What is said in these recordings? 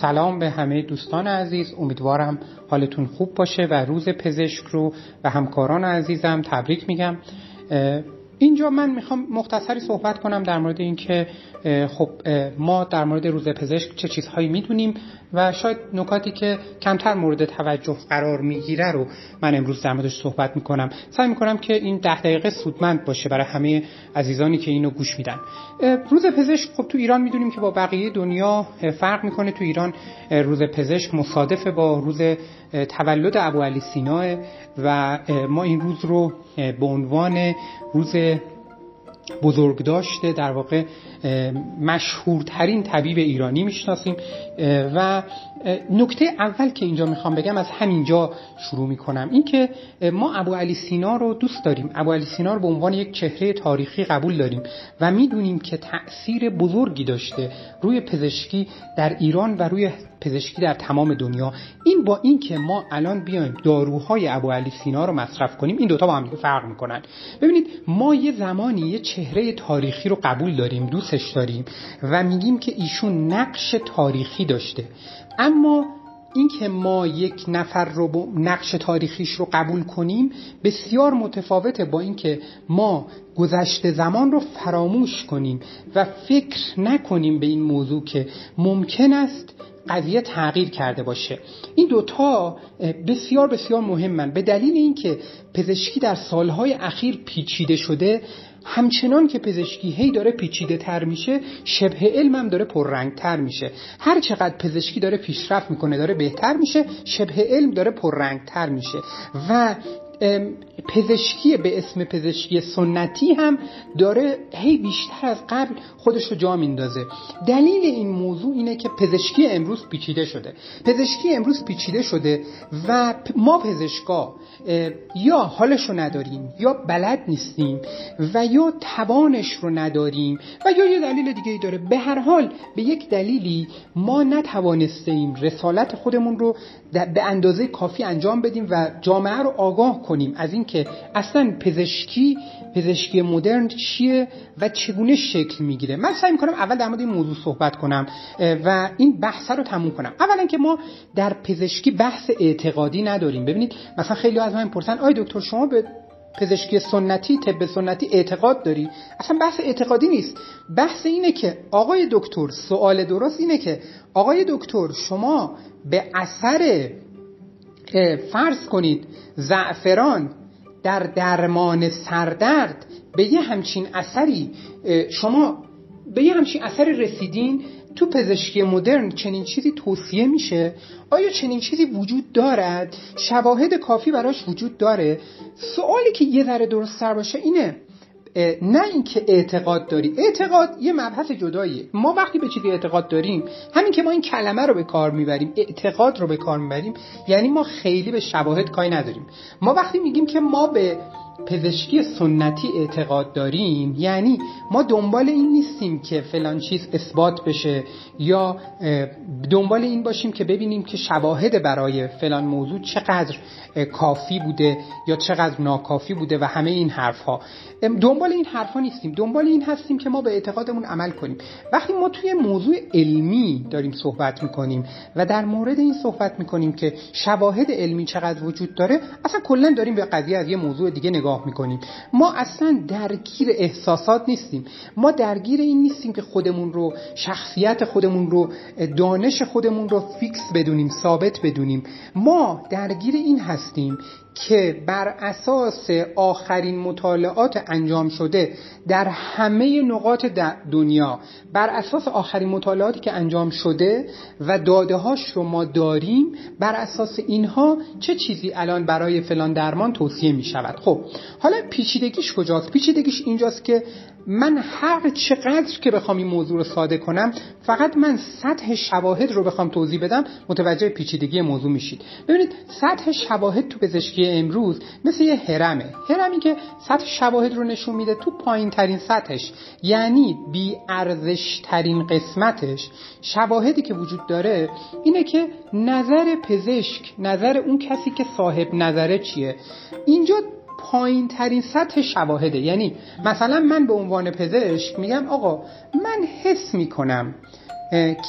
سلام به همه دوستان عزیز. امیدوارم حالتون خوب باشه و روز پزشک رو و همکاران عزیزم تبریک میگم. اینجا من می‌خوام مختصری صحبت کنم در مورد اینکه خب ما در مورد روز پزشک چه چیزهایی می‌دونیم و شاید نکاتی که کمتر مورد توجه قرار می‌گیره رو من امروز در موردش صحبت می‌کنم. سعی می‌کنم که این ده دقیقه سودمند باشه برای همه عزیزانی که اینو گوش میدن. روز پزشک خب تو ایران می‌دونیم که با بقیه دنیا فرق می‌کنه. تو ایران روز پزشک مصادف با روز تولد ابو علی سینا و ما این روز رو به عنوان روز بزرگ داشته در واقع مشهورترین طبیب ایرانی می‌شناسیم و نکته اول که اینجا می‌خوام بگم از همینجا شروع می‌کنم. این که ما ابو علی سینا رو دوست داریم. ابو علی سینا رو به عنوان یک چهره تاریخی قبول داریم و می‌دونیم که تأثیر بزرگی داشته روی پزشکی در ایران و روی پزشکی در تمام دنیا. این با این که ما الان بیایم داروهای ابو علی سینا رو مصرف کنیم این دوتا با هم فرق می‌کنن. ببینید ما یه زمانی یه چهره تاریخی رو قبول داریم دوستش داریم و میگیم که ایشون نقش تاریخی داشته. اما اینکه ما یک نفر رو نقش تاریخیش رو قبول کنیم بسیار متفاوته با اینکه ما گذشته زمان رو فراموش کنیم و فکر نکنیم به این موضوع که ممکن است قضیه تغییر کرده باشه. این دوتا بسیار بسیار مهمن. به دلیل اینکه پزشکی در سالهای اخیر پیچیده شده همچنان که پزشکی هی داره پیچیده تر میشه شبه علم هم داره پررنگ تر میشه. هر چقدر پزشکی داره پیشرفت می‌کنه داره بهتر میشه شبه علم داره پررنگ تر میشه. و پزشکی به اسم پزشکی سنتی هم داره هی بیشتر از قبل خودش رو جا میندازه. دلیل این موضوع اینه که پزشکی امروز پیچیده شده. پزشکی امروز پیچیده شده و ما پزشکا یا حالش رو نداریم یا بلد نیستیم و یا توانش رو نداریم و یا یه دلیل دیگه ای داره. به هر حال به یک دلیلی ما نتوانستیم رسالت خودمون رو به اندازه کافی انجام بدیم و جامعه رو آگاه کنیم. از اینکه اصلا پزشکی پزشکی مدرن چیه و چگونه شکل می‌گیره. من سعی می‌کنم اول در مورد این موضوع صحبت کنم و این بحث رو تموم کنم. اولا که ما در پزشکی بحث اعتقادی نداریم. ببینید مثلا خیلی از من پرسن آی دکتر شما به پزشکی سنتی طب سنتی اعتقاد داری؟ اصلا بحث اعتقادی نیست. بحث اینه که آقای دکتر سوال درست اینه که آقای دکتر شما به اثر فرض کنید زعفران در درمان سردرد به یه همچین اثری شما به یه همچین اثری رسیدین تو پزشکی مدرن چنین چیزی توصیه میشه؟ آیا چنین چیزی وجود دارد؟ شواهد کافی براش وجود داره؟ سوالی که یه ذره درست سر باشه اینه نه اینکه اعتقاد داری. اعتقاد یه مبحث جداییه. ما وقتی به چیزی اعتقاد داریم همین که ما این کلمه رو به کار می‌بریم اعتقاد رو به کار می‌بریم یعنی ما خیلی به شواهد کاری نداریم. ما وقتی میگیم که ما به پزشکی سنتی اعتقاد داریم یعنی ما دنبال این نیستیم که فلان چیز اثبات بشه یا دنبال این باشیم که ببینیم که شواهد برای فلان موضوع چقدر کافی بوده یا چقدر ناکافی بوده و همه این حرف ها دنبال این حرفا نیستیم. دنبال این هستیم که ما به اعتقادمون عمل کنیم. وقتی ما توی موضوع علمی داریم صحبت می‌کنیم و در مورد این صحبت می‌کنیم که شواهد علمی چقدر وجود داره اصلا کلا داریم به قضیه از یه موضوع دیگه نگاه می‌کنیم. ما اصلا درگیر احساسات نیستیم. ما درگیر این نیستیم که خودمون رو شخصیت خودمون رو دانش خودمون رو فیکس بدونیم ثابت بدونیم. ما درگیر این هستیم که بر اساس آخرین مطالعات انجام شده در همه نقاط دنیا بر اساس آخرین مطالعاتی که انجام شده و داده هاش رو ما داریم بر اساس اینها چه چیزی الان برای فلان درمان توصیه می شود خب حالا پیچیدگیش کجاست؟ پیچیدگیش اینجاست که من هر چقدر که بخوام این موضوع رو ساده کنم فقط من سطح شواهد رو بخوام توضیح بدم متوجه پیچیدگی موضوع میشید. ببینید سطح شواهد تو پزشکی امروز مثل یه هرمه هرمی که سطح شواهد رو نشون میده تو پایین ترین سطحش یعنی بی ارزش ترین قسمتش شواهدی که وجود داره اینه که نظر پزشک نظر اون کسی که صاحب نظره چیه؟ اینجا پایین ترین سطح شواهده. یعنی مثلا من به عنوان پزشک میگم آقا من حس می‌کنم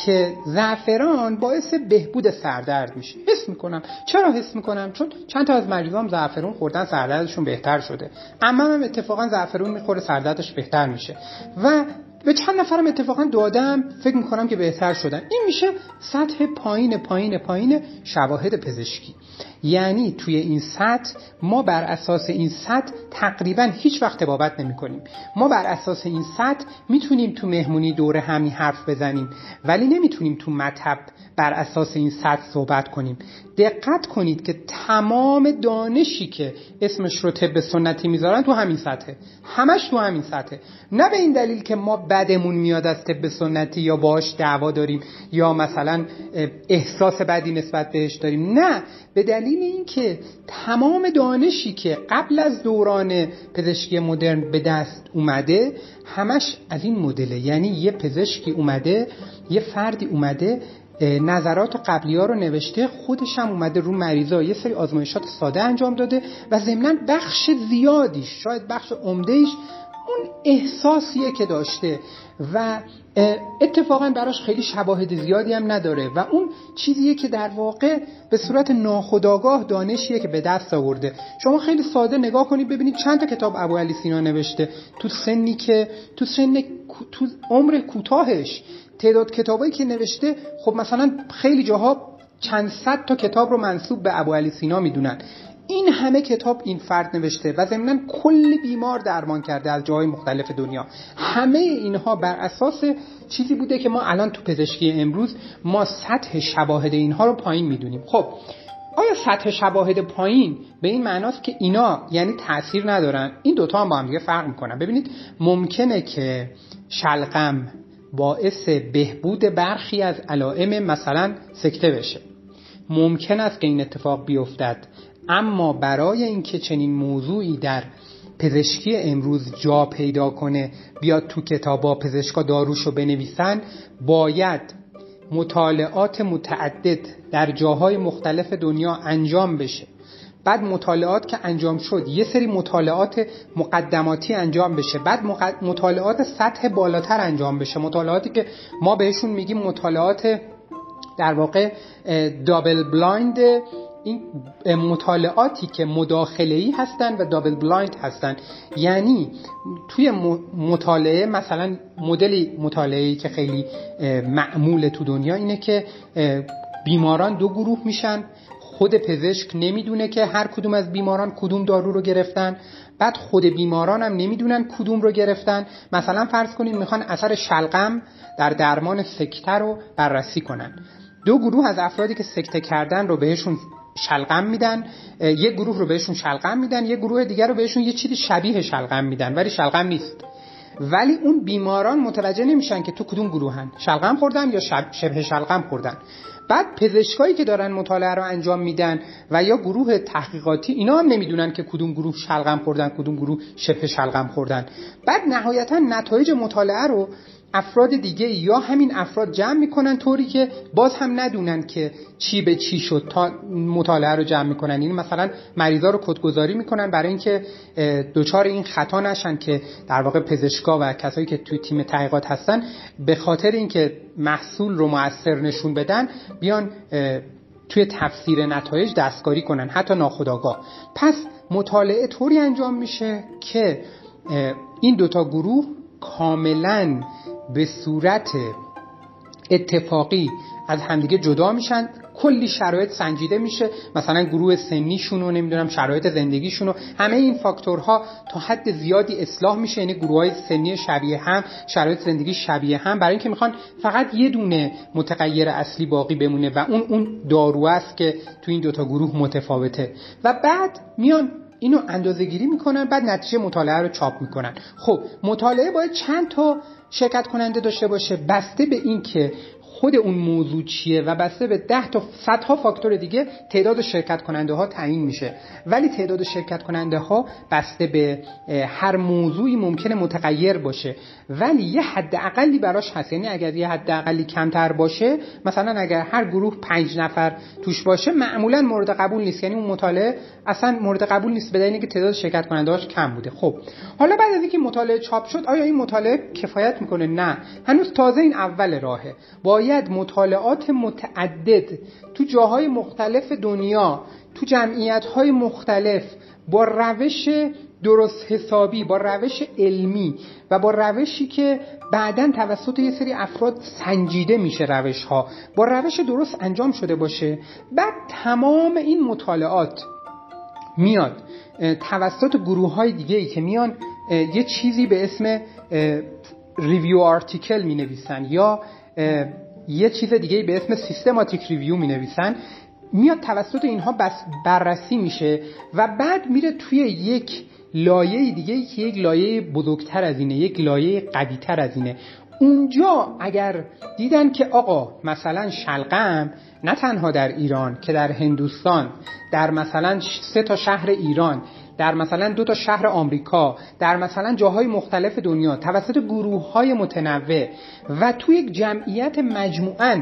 که زعفران باعث بهبود سردرد میشه. حس می‌کنم. چرا حس می‌کنم؟ چون چند تا از مریضام زعفرون خوردن سردردشون بهتر شده. اما هم اتفاقا زعفرون می‌خوره سردردش بهتر میشه. و به چند نفرم اتفاقا دادم فکر می‌کنم که بهتر شدن. این میشه سطح پایین پایین پایین شواهد پزشکی. یعنی توی این سطح ما بر اساس این سطح تقریبا هیچ وقت بابت نمی کنیم ما بر اساس این سطح می‌تونیم تو مهمونی دور همی حرف بزنیم ولی نمی‌تونیم تو مطب بر اساس این سطح صحبت کنیم. دقت کنید که تمام دانشی که اسمش رو طب سنتی می‌ذارن تو همین سطحه. همش تو همین سطحه. نه به این دلیل که ما بدمون میاد از طب سنتی یا باش دعوا داریم یا مثلا احساس بدی نسبت بهش داریم. نه. به دلیل اینکه تمام دانشی که قبل از دوران پزشکی مدرن به دست اومده همش از این مدله. یعنی یه پزشکی اومده یه فردی اومده نظرات قبلی ها رو نوشته خودش هم اومده رو مریضا. یه سری آزمایشات ساده انجام داده و ضمنا بخش زیادیش شاید بخش عمدهش اون احساسیه که داشته و اتفاقا براش خیلی شواهد زیادی هم نداره و اون چیزیه که در واقع به صورت ناخودآگاه دانشیه که به دست آورده. شما خیلی ساده نگاه کنید ببینید چند تا کتاب ابو علی سینا نوشته. تو سنی که تو سن تو عمر کوتاهش تعداد کتابایی که نوشته خب مثلا خیلی جاها چند صد تا کتاب رو منصوب به ابو علی سینا می‌دونن. این همه کتاب این فرد نوشته و ضمنا کلی بیمار درمان کرده از جاهای مختلف دنیا. همه اینها بر اساس چیزی بوده که ما الان تو پزشکی امروز ما سطح شواهد اینها رو پایین می‌دونیم. خب آیا سطح شواهد پایین به این معناست که اینا یعنی تاثیر ندارن؟ این دوتا هم با هم دیگه فرق می‌کنن. ببینید ممکنه که شلقم باعث بهبود برخی از علائم مثلا سکته بشه. ممکن است که این اتفاق بیفتد. اما برای اینکه چنین موضوعی در پزشکی امروز جا پیدا کنه بیاد تو کتابا پزشکا داروشو بنویسن باید مطالعات متعدد در جاهای مختلف دنیا انجام بشه. بعد مطالعات که انجام شد یه سری مطالعات مقدماتی انجام بشه. بعد مطالعات سطح بالاتر انجام بشه. مطالعاتی که ما بهشون میگیم مطالعات در واقع double blind این مطالعاتی که مداخله ای هستن و double blind هستن. یعنی توی مطالعه مثلا مدل مطالعه که خیلی معمول تو دنیا اینه که بیماران دو گروه میشن. خود پزشک نمی‌دونه که هر کدوم از بیماران کدوم دارو رو گرفتن. بعد خود بیماران هم نمی‌دونن کدوم رو گرفتن. مثلا فرض کنید می‌خوان اثر شلغم در درمان سکته رو بررسی کنن. دو گروه از افرادی که سکته کردن رو بهشون شلغم میدن یک گروه رو بهشون شلغم میدن یک گروه دیگر رو بهشون یه چیزی شبیه شلغم میدن ولی شلغم نیست. ولی اون بیماران متوجه نمیشن که تو کدوم گروهن شلغم خوردن یا شبه شلغم خوردن. بعد پزشکایی که دارن مطالعه رو انجام میدن و یا گروه تحقیقاتی اینا هم نمی‌دونن که کدوم گروه شلغم خوردن کدوم گروه شبه شلغم خوردن. بعد نهایتا نتایج مطالعه رو افراد دیگه یا همین افراد جمع می‌کنن طوری که باز هم ندونن که چی به چی شد تا مطالعه رو جمع می‌کنن. این یعنی مثلا مریضا رو کدگذاری می‌کنن برای اینکه دچار این خطا نشن که در واقع پزشکا و کسایی که توی تیم تحقیقات هستن به خاطر اینکه محصول رو موثر نشون بدن بیان توی تفسیر نتایج دستکاری کنن حتی ناخودآگاه. پس مطالعه طوری انجام میشه که این دوتا گروه کاملا به صورت اتفاقی از همدیگه جدا میشن. کلی شرایط سنجیده میشه. مثلا گروه سنیشون و نمی‌دونم شرایط زندگیشون و همه این فاکتورها تا حد زیادی اصلاح میشه. یعنی گروه های سنی شبیه هم شرایط زندگی شبیه هم. برای اینکه می‌خوان فقط یه دونه متغیر اصلی باقی بمونه و اون اون دارو است که تو این دوتا گروه متفاوته. و بعد میان اینو اندازه گیری می‌کنن بعد نتیجه مطالعه رو چاپ می‌کنن. خب مطالعه باید چند تا شرکت کننده داشته باشه بسته به اینکه خود اون موضوع چیه و بسته به ده تا صدها فاکتور دیگه تعداد شرکت کننده ها تعیین میشه. ولی تعداد شرکت کننده ها بسته به هر موضوعی ممکنه متغیر باشه. ولی یه حد اقلی براش هست. یعنی اگر یه حد اقلی کمتر باشه مثلا اگر هر گروه پنج نفر توش باشه معمولا مورد قبول نیست. یعنی اون مطالعه اصلا مورد قبول نیست به دلیل تعداد شرکت کننده کم بوده. خب حالا بعد از اینکه مطالعه چاپ شد آیا این مطالعه کفایت می‌کنه؟ نه. هنوز تازه این اول راهه. باید مطالعات متعدد تو جاهای مختلف دنیا تو جمعیت های مختلف با روش درست حسابی با روش علمی و با روشی که بعدا توسط یه سری افراد سنجیده میشه روش ها با روش درست انجام شده باشه. بعد تمام این مطالعات میاد. توسط گروه های دیگه ای که میان یه چیزی به اسم review article می نویسن یا یه چیز دیگه به اسم systematic review می نویسن میاد توسط اینها بس بررسی میشه و بعد میره توی یک لایه دیگه که یک لایه بزرگتر از اینه یک لایه قویتر از اینه. اونجا اگر دیدن که آقا مثلا شلقم نه تنها در ایران که در هندوستان در مثلا سه تا شهر ایران در مثلا دو تا شهر آمریکا در مثلا جاهای مختلف دنیا توسط گروه های متنوع و توی یک جمعیت مجموعاً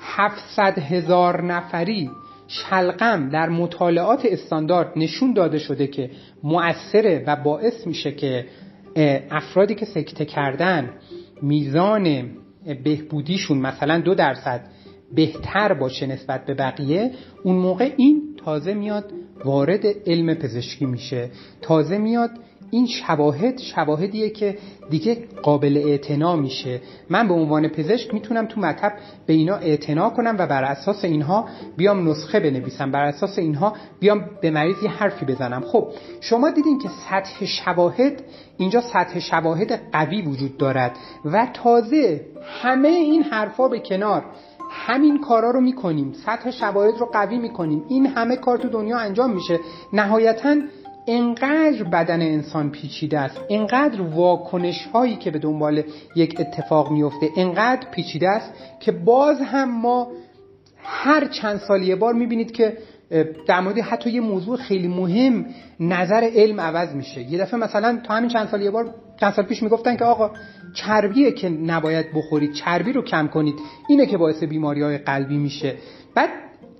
700 هزار نفری شلقم در مطالعات استاندارد نشون داده شده که مؤثره و باعث میشه که افرادی که سکته کردن میزان بهبودیشون مثلا دو درصد بهتر باشه نسبت به بقیه اون موقع این تازه میاد وارد علم پزشکی میشه. تازه میاد این شواهد شواهدیه که دیگه قابل اعتنا میشه. من به عنوان پزشک می‌تونم تو مطب به اینا اعتنا کنم و بر اساس اینها بیام نسخه بنویسم. بر اساس اینها بیام به مریض یه حرفی بزنم. خب شما دیدین که سطح شواهد اینجا سطح شواهد قوی وجود دارد و تازه همه این حرفا به کنار. همین کارا رو می‌کنیم سطح شواهد رو قوی می‌کنیم. این همه کار تو دنیا انجام میشه. نهایتا انقدر بدن انسان پیچیده است انقدر واکنش هایی که به دنبال یک اتفاق میفته انقدر پیچیده است که باز هم ما هر چند سال یه بار می‌بینید که در مورد حتی یه موضوع خیلی مهم نظر علم عوض میشه. یه دفعه مثلا تا همین چند سال یه بار چند سال پیش می‌گفتن که آقا چربیه که نباید بخورید چربی رو کم کنید اینه که باعث بیماری های قلبی میشه. بعد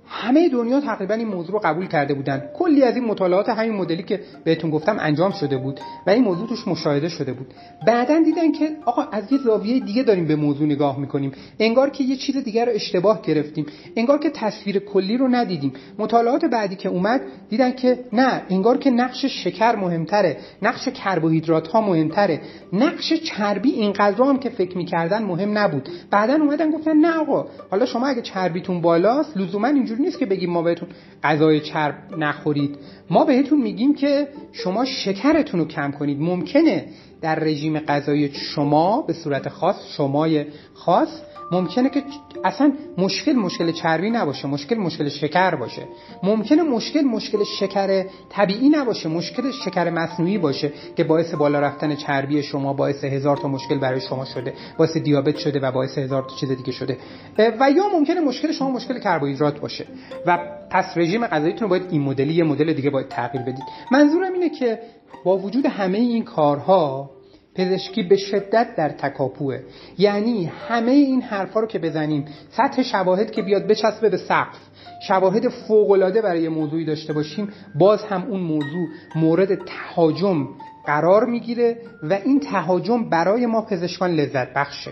همه دنیا تقریبا این موضوع رو قبول کرده بودن. کلی از این مطالعات همین مدلی که بهتون گفتم انجام شده بود و این موضوع توش مشاهده شده بود. بعدا دیدن که آقا از یه زاویه دیگه داریم به موضوع نگاه می‌کنیم. انگار که یه چیز دیگر رو اشتباه گرفتیم. انگار که تصویر کلی رو ندیدیم. مطالعات بعدی که اومد دیدن که نه انگار که نقش شکر مهمتره نقش کربوهیدرات ها مهمتره. نقش چربی اینقدر هم که فکر می‌کردن مهم نبود. بعدا اومدن گفتن نه آقا حالا شما اگه چربیتون بالاست لزوما اینجوری نیست که بگیم ما بهتون غذای چرب نخورید. ما بهتون میگیم که شما شکرتون رو کم کنید. ممکنه در رژیم غذایی شما به صورت خاص شمای خاص ممکنه که اصلا مشکل مشکل چربی نباشه مشکل مشکل شکر باشه. ممکنه مشکل مشکل شکر طبیعی نباشه مشکل شکر مصنوعی باشه که باعث بالا رفتن چربی شما باعث هزار تا مشکل برای شما شده باعث دیابت شده و باعث هزار تا چیز دیگه شده. و یا ممکنه مشکل شما مشکل کربوهیدرات باشه. و پس رژیم غذاییتون باید این مدلی یه مدل دیگه باید تغییر بدید. منظورم اینه که با وجود همه این کارها پزشکی به شدت در تکاپوه. یعنی همه این حرفا رو که بزنیم سطح شواهد که بیاد بچسبه به سقف. شواهد فوقالعاده برای موضوعی داشته باشیم. باز هم اون موضوع مورد تهاجم قرار می‌گیره و این تهاجم برای ما پزشکان لذت بخشه.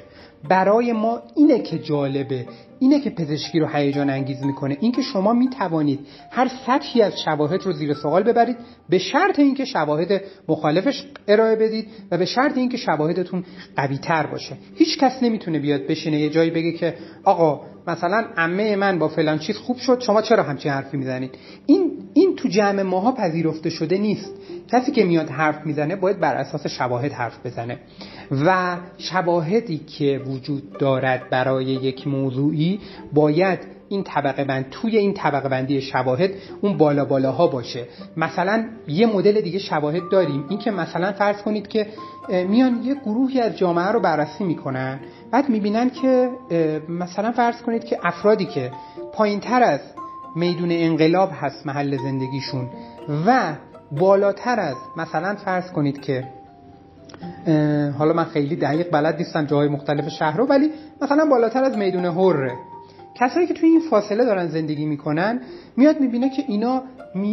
برای ما اینه که جالبه اینه که پزشکی رو هیجان انگیز می‌کنه. اینکه شما می‌توانید هر سطحی از شواهد رو زیر سوال ببرید به شرط اینکه شواهد مخالفش ارائه بدید و به شرط اینکه شواهدتون قوی تر باشه. هیچ کس نمی‌تونه بیاد بشینه یه جایی بگه که آقا مثلا عمه من با فلان چیز خوب شد شما چرا همچین حرفی می‌زنید؟ این این تو جمع ماها پذیرفته شده نیست. کسی که میاد حرف می‌زنه باید بر اساس شواهد حرف بزنه. و شواهدی که وجود دارد برای یک موضوعی باید این طبقه بند توی این طبقه بندی شواهد اون بالا بالاها باشه. مثلا یه مدل دیگه شواهد داریم. این که مثلا فرض کنید که میان یه گروهی از جامعه رو بررسی می‌کنن. بعد می‌بینن که مثلا فرض کنید که افرادی که پایین تر از میدون انقلاب هست محل زندگیشون و بالاتر از مثلا فرض کنید که حالا من خیلی دقیق بلد نیستم جاهای مختلف شهر رو ولی مثلا بالاتر از میدون هره کسایی که توی این فاصله دارن زندگی می‌کنن میاد می‌بینه که اینا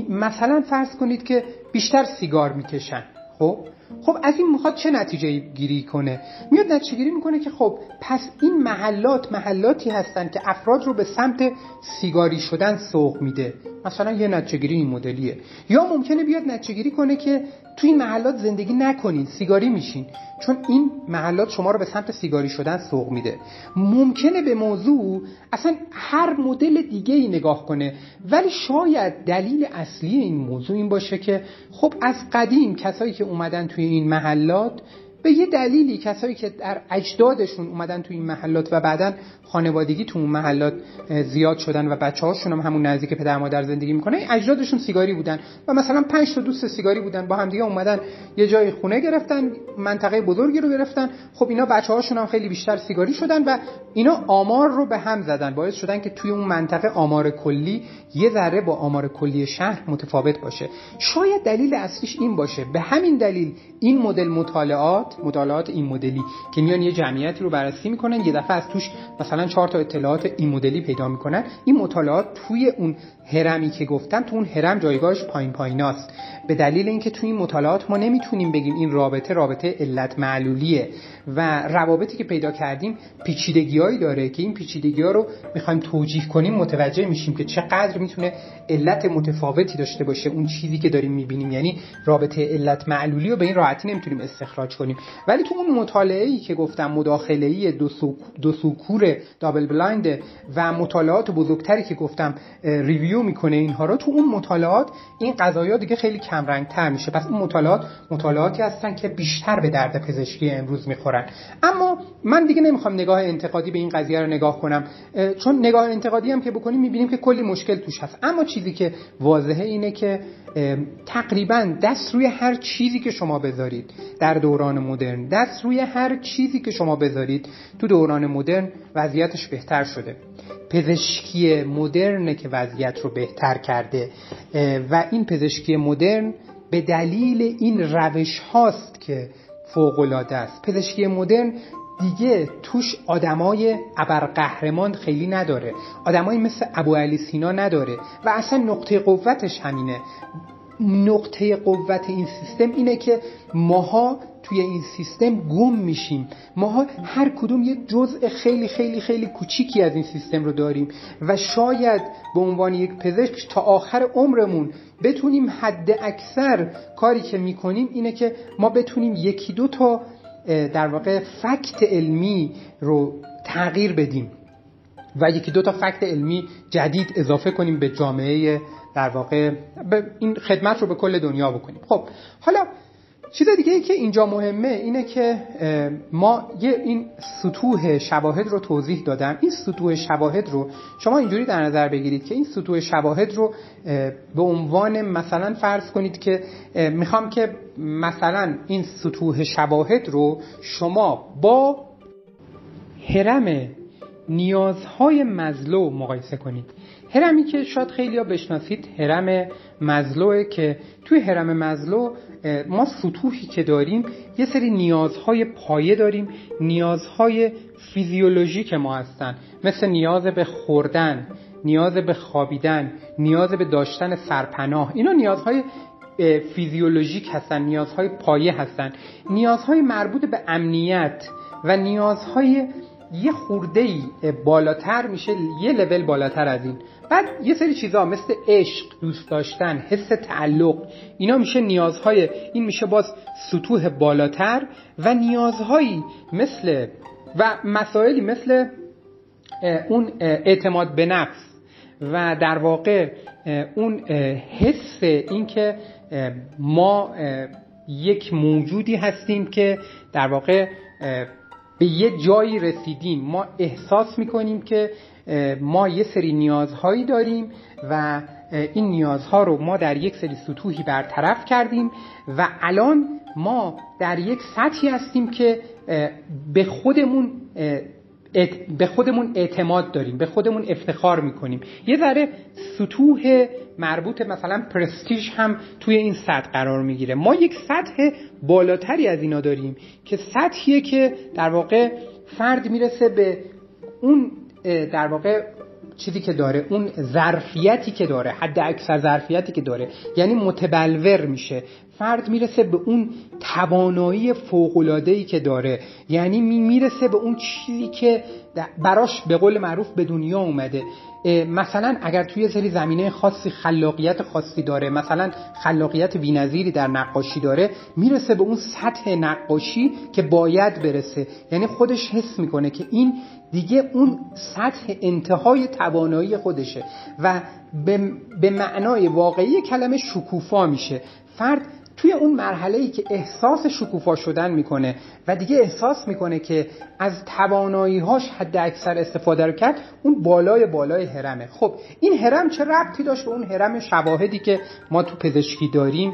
مثلا فرض کنید که بیشتر سیگار می‌کشن. خب؟ خب از این می‌خواد چه نتیجه گیری کنه؟ میاد نتیجه گیری می‌کنه که خب پس این محلات محلاتی هستن که افراد رو به سمت سیگاری شدن سوق میده. مثلا یه نتیجه گیری این مدلیه. یا ممکنه بیاد نتیجه گیری کنه که تو این محلات زندگی نکنین سیگاری میشین. چون این محلات شما رو به سمت سیگاری شدن سوق میده. ممکنه به موضوع اصلا هر مدل دیگه ای نگاه کنه. ولی شاید دلیل اصلی این موضوع این باشه که خب از قدیم کسایی که اومدن توی این محلات به یه دلیلی کسایی که در اجدادشون اومدن تو این محلات و بعدا خانوادگی تو اون محلات زیاد شدن و بچه هاشون هم همون نزدیک پدر مادر زندگی می‌کنه اجدادشون سیگاری بودن و مثلا پنج تا دوست سیگاری بودن با هم دیگه اومدن یه جای خونه گرفتن منطقه بزرگی رو گرفتن. خب اینا بچه هاشون هم خیلی بیشتر سیگاری شدن و اینا آمار رو به هم زدن باعث شدن که توی اون منطقه آمار کلی یه ذره با آمار کلی شهر متفاوت باشه. شاید دلیل اصلیش این باشه. به همین دلیل این مدل مطالعات مطالعات این مدلی که میان یه جمعیتی رو بررسی می‌کنن یه دفعه از توش مثلا چهار تا اطلاعات این مدلی پیدا می‌کنن. این مطالعات توی اون هرمی که گفتم تو اون هرم جایگاهش پایین پاییناست. به دلیل اینکه توی این مطالعات ما نمی‌تونیم بگیم این رابطه رابطه علت معلولیه و روابطی که پیدا کردیم پیچیدگیهایی داره که این پیچیدگی ها رو می‌خوایم توجیه کنیم متوجه میشیم که چقدر می‌تونه علت متفاوتی داشته باشه اون چیزی که داریم می‌بینیم. یعنی رابطه علت معلولی رو به این راحتی نمی‌تونیم استخراج کنیم. ولی تو اون مطالعه ای که گفتم مداخله ای دو سو کور double blind و مطالعات بزرگتری که گفتم review می‌کنه اینها رو. تو اون مطالعات این قضايا دیگه خیلی کم رنگ تر میشه. پس اون مطالعات مطالعاتی هستن که بیشتر به درد پزشکی امروز می‌خورن. اما من دیگه نمی‌خوام نگاه انتقادی به این قضیه رو نگاه کنم. چون نگاه انتقادی هم که بکنیم می‌بینیم که کلی مشکل توش هست. اما چیزی که واضحه اینه که تقریبا دست روی هر چیزی که شما بذارید در دوران مدرن دست روی هر چیزی که شما بذارید تو دوران مدرن وضعیتش بهتر شده. پزشکی مدرن که وضعیت رو بهتر کرده و این پزشکی مدرن به دلیل این روش هاست که فوقلاده است. پزشکی مدرن دیگه توش آدمای ابرقهرمان خیلی نداره. آدمایی مثل ابو علی سینا نداره. و اصلا نقطه قوتش همینه. نقطه قوت این سیستم اینه که ماها توی این سیستم گم میشیم. ماها هر کدوم یه جزء خیلی خیلی خیلی کوچیکی از این سیستم رو داریم و شاید به عنوان یک پزشک تا آخر عمرمون بتونیم حد اکثر کاری که می‌کنیم اینه که ما بتونیم یکی دو تا در واقع فکت علمی رو تغییر بدیم و یکی دو تا فکت علمی جدید اضافه کنیم به جامعه در واقع این خدمت رو به کل دنیا بکنیم. خب حالا چیز دیگه ای که اینجا مهمه اینه که ما یه این سطوح شواهد رو توضیح دادم. این سطوح شواهد رو شما اینجوری در نظر بگیرید که این سطوح شواهد رو به عنوان مثلا فرض کنید که می‌خوام که مثلا این سطوح شواهد رو شما با هرم نیازهای مزلو مقایسه کنید. هرمی که شاید خیلی ها بشناسید هرم مزلوه که توی هرم مزلو ما سطوحی که داریم یه سری نیازهای پایه داریم نیازهای فیزیولوژیک ما هستن. مثل نیاز به خوردن نیاز به خوابیدن نیاز به داشتن سرپناه. اینا نیازهای فیزیولوژیک هستن نیازهای پایه هستن. نیازهای مربوط به امنیت و نیازهای یه خورده ای بالاتر میشه یه لول بالاتر از این. بعد یه سری چیزا مثل عشق دوست داشتن حس تعلق اینا میشه نیازهای این میشه باز سطوح بالاتر و نیازهایی مثل و مسائلی مثل اون اعتماد به نفس و در واقع اون حس اینکه ما یک موجودی هستیم که در واقع به یه جایی رسیدیم. ما احساس می‌کنیم که ما یه سری نیازهایی داریم و این نیازها رو ما در یک سری سطوحی برطرف کردیم و الان ما در یک سطحی هستیم که به خودمون به خودمون اعتماد داریم به خودمون افتخار می‌کنیم. یه ذره سطوح مربوط مثلا پرستیژ هم توی این سطح قرار می‌گیره. ما یک سطح بالاتری از اینا داریم که سطحیه که در واقع فرد می‌رسه به اون در واقع چیزی که داره اون ظرفیتی که داره حد اکثر ظرفیتی که داره یعنی متبلور میشه. فرد می‌رسه به اون توانایی ای که داره. یعنی می‌رسه به اون چیزی که براش به قول معروف به دنیا اومده. مثلا اگر توی سری زمینه خاصی خلاقیت خاصی داره مثلا خلاقیت بینظیری در نقاشی داره می‌رسه به اون سطح نقاشی که باید برسه. یعنی خودش حس می‌کنه که این دیگه اون سطح انتهای توانایی خودشه و به معنای واقعی کلمه شکوفا میشه. فرد توی اون مرحله ای که احساس شکوفا شدن می‌کنه و دیگه احساس می‌کنه که از توانایی هاش حد اکثر استفاده رو کرد اون بالای بالای هرمه خب این هرم چه ربطی داشت به اون هرم شواهدی که ما تو پزشکی داریم؟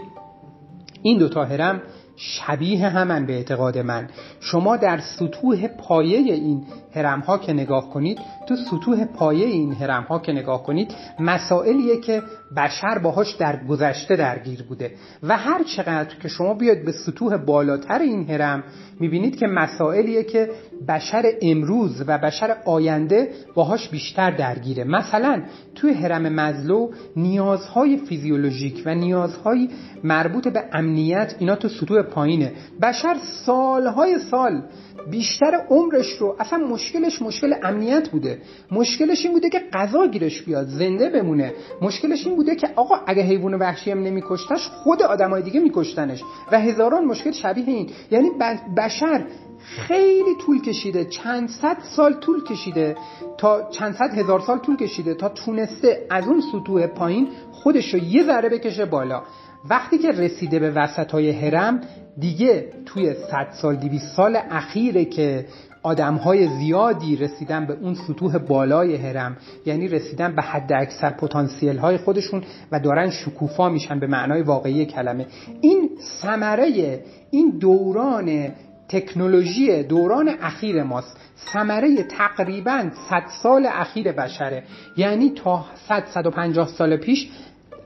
این دوتا هرم شبیه همن به اعتقاد من. شما در سطوح پایه این هرم ها که نگاه کنید تو سطوح پایه این هرم ها که نگاه کنید مسائلیه که بشر باهاش در گذشته درگیر بوده. و هر چقدر که شما بیاید به سطوح بالاتر این هرم می‌بینید که مسائلیه که بشر امروز و بشر آینده باهاش بیشتر درگیره. مثلا توی هرم مزلو نیازهای فیزیولوژیک و نیازهای مربوط به امنیت اینا تو سطوح پایینه. بشر سالهای سال بیشتر عمرش رو اصلا مشکلش مشکل امنیت بوده. مشکلش این بوده که غذا گیرش بیاد زنده بمونه. مشکلش این بوده که آقا اگه حیوان وحشی هم نمیکشتش خود آدمای دیگه میکشتنش. و هزاران مشکل شبیه این. یعنی بشر خیلی طول کشیده. چند صد سال طول کشیده. تا چند صد هزار سال طول کشیده تا تونسته از اون سطوح پایین خودش رو یه ذره بکشه بالا. وقتی که رسیده به وسط های هرم دیگه توی 100 سال 200 سال اخیره که آدم های زیادی رسیدن به اون سطوح بالای هرم یعنی رسیدن به حد اکثر پتانسیل های خودشون و دارن شکوفا میشن به معنای واقعی کلمه. این ثمره این دوران تکنولوژی دوران اخیر ماست. ثمره تقریبا 100 سال اخیر بشره. یعنی تا 100 150 سال پیش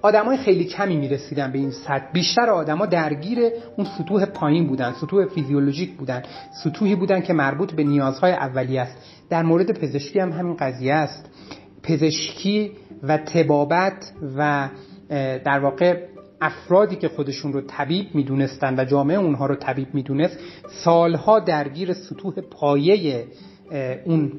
آدمای خیلی کمی می‌رسیدن به این سطح بیشتر آدما درگیر اون سطوح پایین بودن سطوح فیزیولوژیک بودن. سطوحی بودن که مربوط به نیازهای اولیه است. در مورد پزشکی هم همین قضیه است. پزشکی و تبابت و در واقع افرادی که خودشون رو طبیب می‌دونستن و جامعه اونها رو طبیب می‌دونست سالها درگیر سطوح پایه اون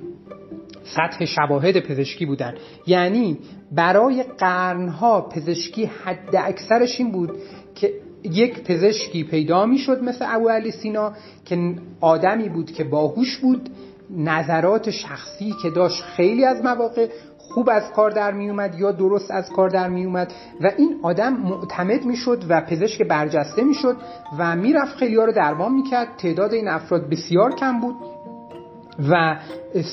سطح شواهد پزشکی بودن. یعنی برای قرنها پزشکی حد اکثرش این بود که یک پزشکی پیدا می‌شد مثل ابو علی سینا که آدمی بود که باهوش بود نظرات شخصی که داشت خیلی از مواقع خوب از کار در می اومد یا درست از کار در می اومد و این آدم معتمد می‌شد و پزشک برجسته می‌شد و می‌رفت خیلی ها رو درمان می‌کرد. تعداد این افراد بسیار کم بود و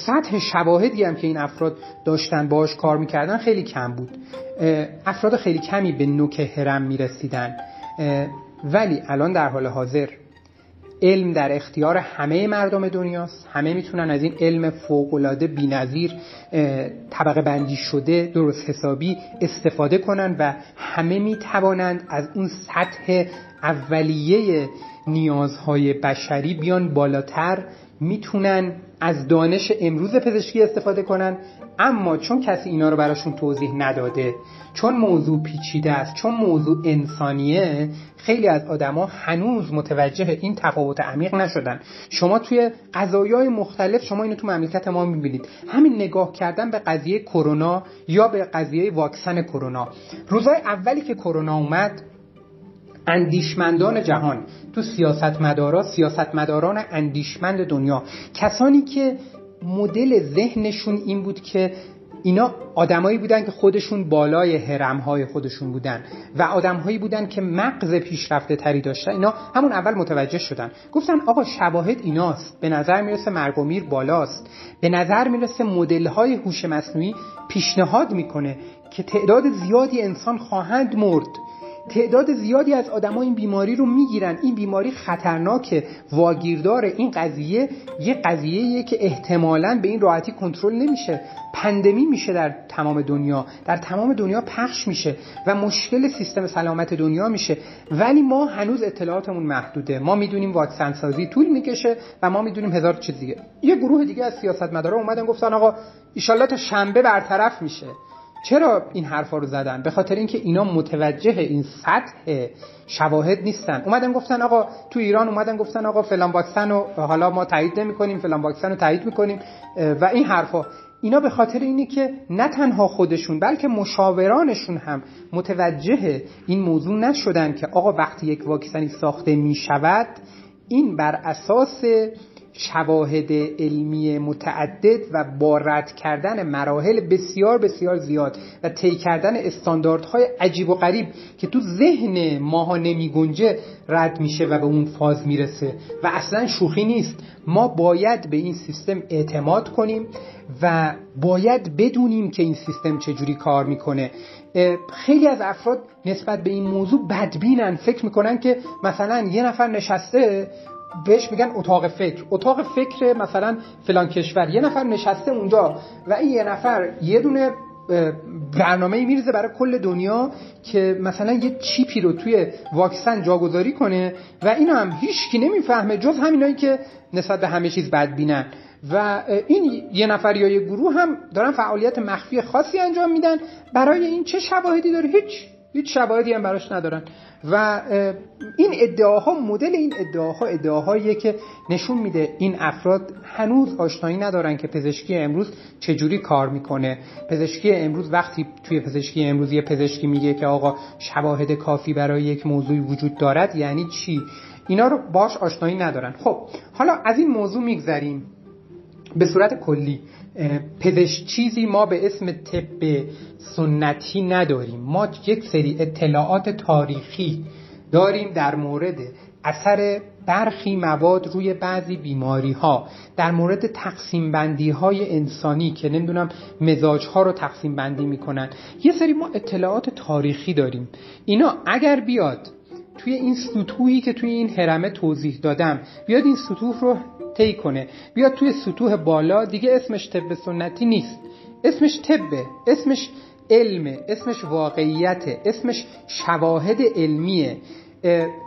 سطح شواهدی هم که این افراد داشتن باش کار می‌کردن خیلی کم بود. افراد خیلی کمی به نوک هرم می‌رسیدن. ولی الان در حال حاضر علم در اختیار همه مردم دنیاست. همه می‌تونن از این علم فوقالعاده بی‌نظیر طبقه بندی شده درست حسابی استفاده کنن و همه می‌توانند از اون سطح اولیه نیازهای بشری بیان بالاتر. می‌تونن از دانش امروز پزشکی استفاده کنن. اما چون کسی اینا رو براشون توضیح نداده چون موضوع پیچیده است چون موضوع انسانیه خیلی از آدما هنوز متوجه این تفاوت عمیق نشدن. شما توی قضایای مختلف شما اینو تو مملکت ما می‌بینید. همین نگاه کردن به قضیه کرونا یا به قضیه واکسن کرونا. روزای اولی که کرونا اومد اندیشمندان جهان تو سیاستمدارا سیاستمداران اندیشمند دنیا کسانی که مدل ذهنشون این بود که اینا آدمایی بودن که خودشون بالای های خودشون بودن و آدمهایی بودن که مغز پیشرفته تری داشتن. اینا همون اول متوجه شدن. گفتن آقا شواهد ایناست. به نظر می‌رسه مرگ و بالاست. به نظر می‌رسه مدل های هوش مصنوعی پیشنهاد می‌کنه که تعداد زیادی انسان خواهند مرد. تعداد زیادی از آدما این بیماری رو می‌گیرن. این بیماری خطرناکه واگیردار این قضیه یه قضیه که احتمالا به این راحتی کنترل نمیشه. پندمی میشه در تمام دنیا. در تمام دنیا پخش میشه و مشکل سیستم سلامت دنیا میشه. ولی ما هنوز اطلاعاتمون محدوده. ما می‌دونیم واکسن سازی طول می‌کشه و ما می‌دونیم هزار چیز دیگه. یه گروه دیگه از سیاستمدارا اومدن گفتن آقا ایشالله تا شنبه برطرف میشه. چرا این حرفا رو زدن؟ به خاطر اینکه اینا متوجه این سطح شواهد نیستن. اومدن گفتن آقا تو ایران اومدن گفتن آقا فلان واکسن رو حالا ما تایید نمی کنیم فلان واکسن رو تایید می‌کنیم و این حرفا. اینا به خاطر اینه که نه تنها خودشون بلکه مشاورانشون هم متوجه این موضوع نشدن که آقا وقتی یک واکسنی ساخته می شود این بر اساس شواهد علمی متعدد و با رد کردن مراحل بسیار بسیار زیاد و طی کردن استانداردهای عجیب و غریب که تو ذهن ماها نمی گنجه رد میشه و به اون فاز می‌رسه. و اصلا شوخی نیست. ما باید به این سیستم اعتماد کنیم و باید بدونیم که این سیستم چجوری کار می‌کنه. خیلی از افراد نسبت به این موضوع بدبینن. فکر می‌کنن که مثلا یه نفر نشسته بهش میگن اتاق فکر. اتاق فکر مثلا فلان کشور. یه نفر نشسته اونجا و این یه نفر یه دونه برنامه میریزه برای کل دنیا که مثلا یه چیپی رو توی واکسن جاگذاری کنه و اینو هم هیچکی نمی‌فهمه جز همینایی که نسبت به همه چیز بینن و این یه نفر یا یه گروه هم دارن فعالیت مخفی خاصی انجام میدن. برای این چه شواهدی داره؟ هیچ. هیچ شواهدی هم براش ندارن. و این ادعاها مدل این ادعاها ادعاهاییه که نشون میده این افراد هنوز آشنایی ندارن که پزشکی امروز چجوری کار می‌کنه. پزشکی امروز وقتی توی پزشکی امروز یه پزشکی میگه که آقا شواهد کافی برای یک موضوعی وجود دارد یعنی چی؟ اینا رو باش آشنایی ندارن. خب حالا از این موضوع میگذریم. به صورت کلی پزشک چیزی ما به اسم طب سنتی نداریم. ما یک سری اطلاعات تاریخی داریم در مورد اثر برخی مواد روی بعضی بیماری ها در مورد تقسیم بندی های انسانی که نمی‌دونم مزاج ها رو تقسیم بندی می‌کنن. یه سری ما اطلاعات تاریخی داریم. اینا اگر بیاد توی این سطوحی که توی این حرمه توضیح دادم بیاد این سطوح رو طی کنه بیاد توی سطوح بالا دیگه اسمش طب سنتی نیست. اسمش طبه اسمش علمه اسمش واقعیته اسمش شواهد علمیه.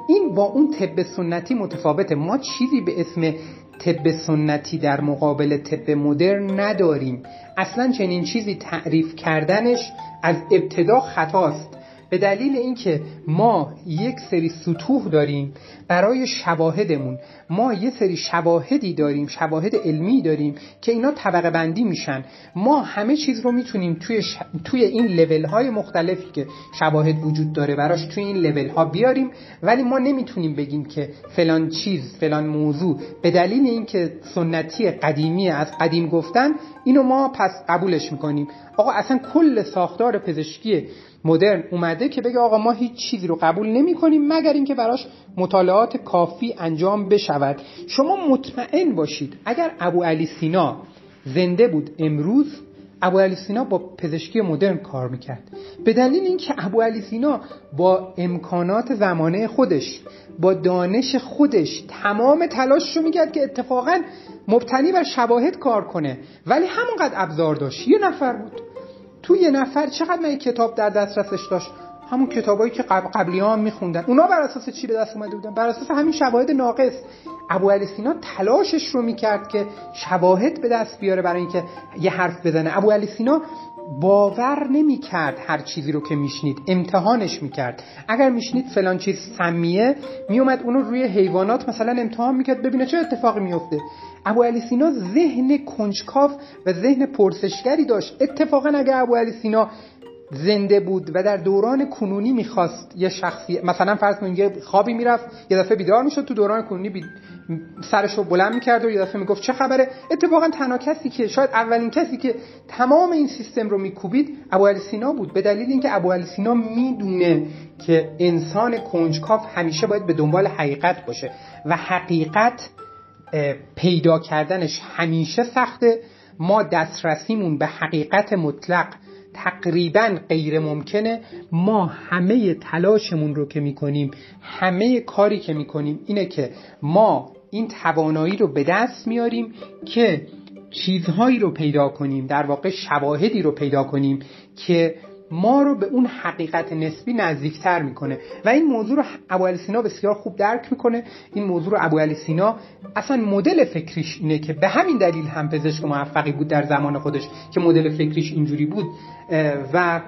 این با اون طب سنتی متفاوته. ما چیزی به اسم طب سنتی در مقابل طب مدرن نداریم. اصلا چنین چیزی تعریف کردنش از ابتدا خطاست. به دلیل اینکه ما یک سری سطوح داریم برای شواهدمون ما یه سری شواهدی داریم شواهد علمی داریم که اینا طبقه بندی میشن. ما همه چیز رو می‌تونیم توی, توی این لول های مختلفی که شواهد وجود داره براش توی این لول ها بیاریم ولی ما نمی‌تونیم بگیم که فلان چیز فلان موضوع به دلیل اینکه سنتی قدیمی از قدیم گفتن اینو ما پس قبولش می‌کنیم. آقا اصلا کل ساختار پزشکی مدرن اومده که بگه آقا ما هیچ چیزی رو قبول نمی کنیم مگر اینکه براش مطالعات کافی انجام بشود. شما مطمئن باشید اگر ابو علی سینا زنده بود امروز ابو علی سینا با پزشکی مدرن کار می‌کرد. به دلیل اینکه ابو علی سینا با امکانات زمانه خودش با دانش خودش تمام تلاش رو می‌کرد که اتفاقا مبتنی بر شواهد کار کنه. ولی همونقدر ابزار داشت. یه نفر بود. تو یه نفر چقدر من کتاب در دسترسش داشت؟ همون کتابایی که قبل قبلی ها میخوندن. اونا بر اساس چی به دست اومده بودن؟ بر اساس همین شواهد ناقص. ابو علی سینا تلاشش رو می‌کرد که شواهد به دست بیاره برای اینکه یه حرف بزنه. ابو علی سینا باور نمی‌کرد هر چیزی رو که میشنید امتحانش می‌کرد. اگر میشنید فلان چیز سمیه میومد اونو روی حیوانات مثلا امتحان می‌کرد ببینه چه اتفاقی میفته ابو علی سینا ذهن کنجکاو و ذهن پرسشگری داشت. اتفاقا اگر ابو علی سینا زنده بود و در دوران کنونی می‌خواست یه شخصی مثلا فرض کنید یه خوابی می‌رفت یه دفعه بیدار می‌شد تو دوران کنونی سرش رو بلند می‌کرد و یه دفعه می‌گفت چه خبره؟ اتفاقا تنها کسی که شاید اولین کسی که تمام این سیستم رو میکوبید ابو سینا بود. به دلیل اینکه ابو سینا می‌دونه که انسان کنجکاف همیشه باید به دنبال حقیقت باشه و حقیقت پیدا کردنش همیشه سخته. ما دسترسیمون به حقیقت مطلق تقریبا غیر ممکنه. ما همه تلاشمون رو که می‌کنیم همه کاری که می‌کنیم اینه که ما این توانایی رو به دست میاریم که چیزهایی رو پیدا کنیم در واقع شواهدی رو پیدا کنیم که ما رو به اون حقیقت نسبی نزدیکتر می‌کنه. و این موضوع رو ابو سینا بسیار خوب درک می‌کنه. این موضوع رو ابو سینا اصلا مدل فکریش اینه که به همین دلیل هم پزشک موفقی بود در زمان خودش که مدل فکریش اینجوری بود و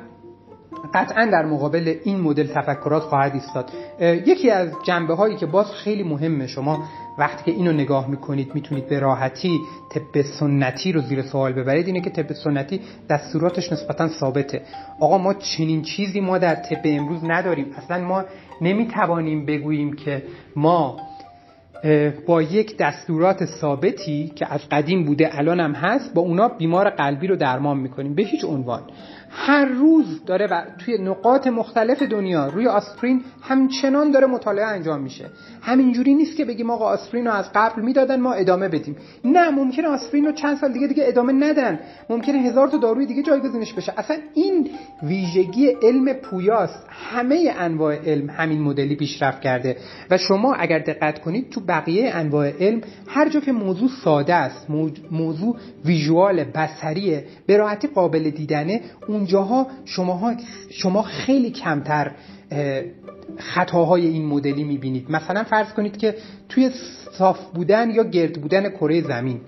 قطعا در مقابل این مدل تفکرات خواهد ایستاد. یکی از جنبه هایی که باز خیلی مهمه شما وقتی که اینو نگاه می‌کنید می‌تونید به راحتی طب سنتی رو زیر سوال ببرید. اینه که طب سنتی دستوراتش نسبتا ثابته. آقا ما چنین چیزی ما در طب امروز نداریم. اصلا ما نمی‌توانیم بگوییم که ما با یک دستورات ثابتی که از قدیم بوده الان هم هست با اونا بیمار قلبی رو درمان می‌کنیم. به هیچ عنوان. هر روز داره و توی نقاط مختلف دنیا روی آسپرین همچنان داره مطالعه انجام میشه. همینجوری نیست که بگیم آقا آسپرین رو از قبل می‌دادن ما ادامه بدیم. نه ممکنه آسپرین رو چند سال دیگه دیگه ادامه ندن. ممکنه هزار تا داروی دیگه جایگزینش بشه. اصلا این ویژگی علم پویاست. همه انواع علم همین مدلی پیشرفت کرده. و شما اگر دقت کنید تو بقیه انواع علم هر جا که موضوع ساده است موضوع ویژوال بصریه به راحتی قابل دیدنه اونجاها شما, شما خیلی کمتر خطاهای این مدلی می‌بینید. مثلا فرض کنید که توی صاف بودن یا گرد بودن کره زمین.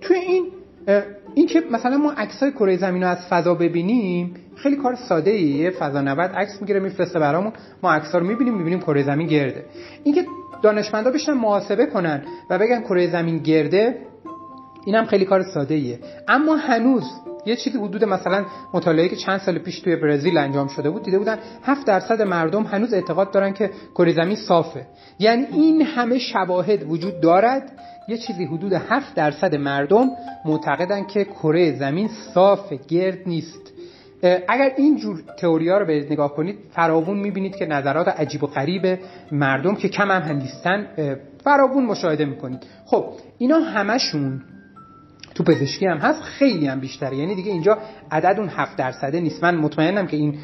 توی این این که مثلا ما عکسای کره زمین رو از فضا ببینیم خیلی کار ساده ایه فضا نورد عکس می‌گیره میفرسته برامون ما عکس رو می‌بینیم می‌بینیم کره زمین گرده. اینکه دانشمندا بشن محاسبه کنن و بگن کره زمین گرده اینم خیلی کار ساده ایه اما هنوز یه چیزی حدود مثلا مطالعه که چند سال پیش توی برزیل انجام شده بود دیده بودن 7 درصد مردم هنوز اعتقاد دارن که کره زمین صافه. یعنی این همه شواهد وجود دارد. یه چیزی حدود 7 درصد مردم معتقدن که کره زمین صاف گرد نیست. اگر این جور تئوریا رو به نگاه کنید فراوون می‌بینید که نظرات عجیب و غریب مردم که کم هم هندیستن فراوون مشاهده می‌کنید. خب اینا همشون تو پزشکی هم هست خیلی هم بیشتره. یعنی دیگه اینجا عدد اون 7 درصده نیست. من مطمئنم که این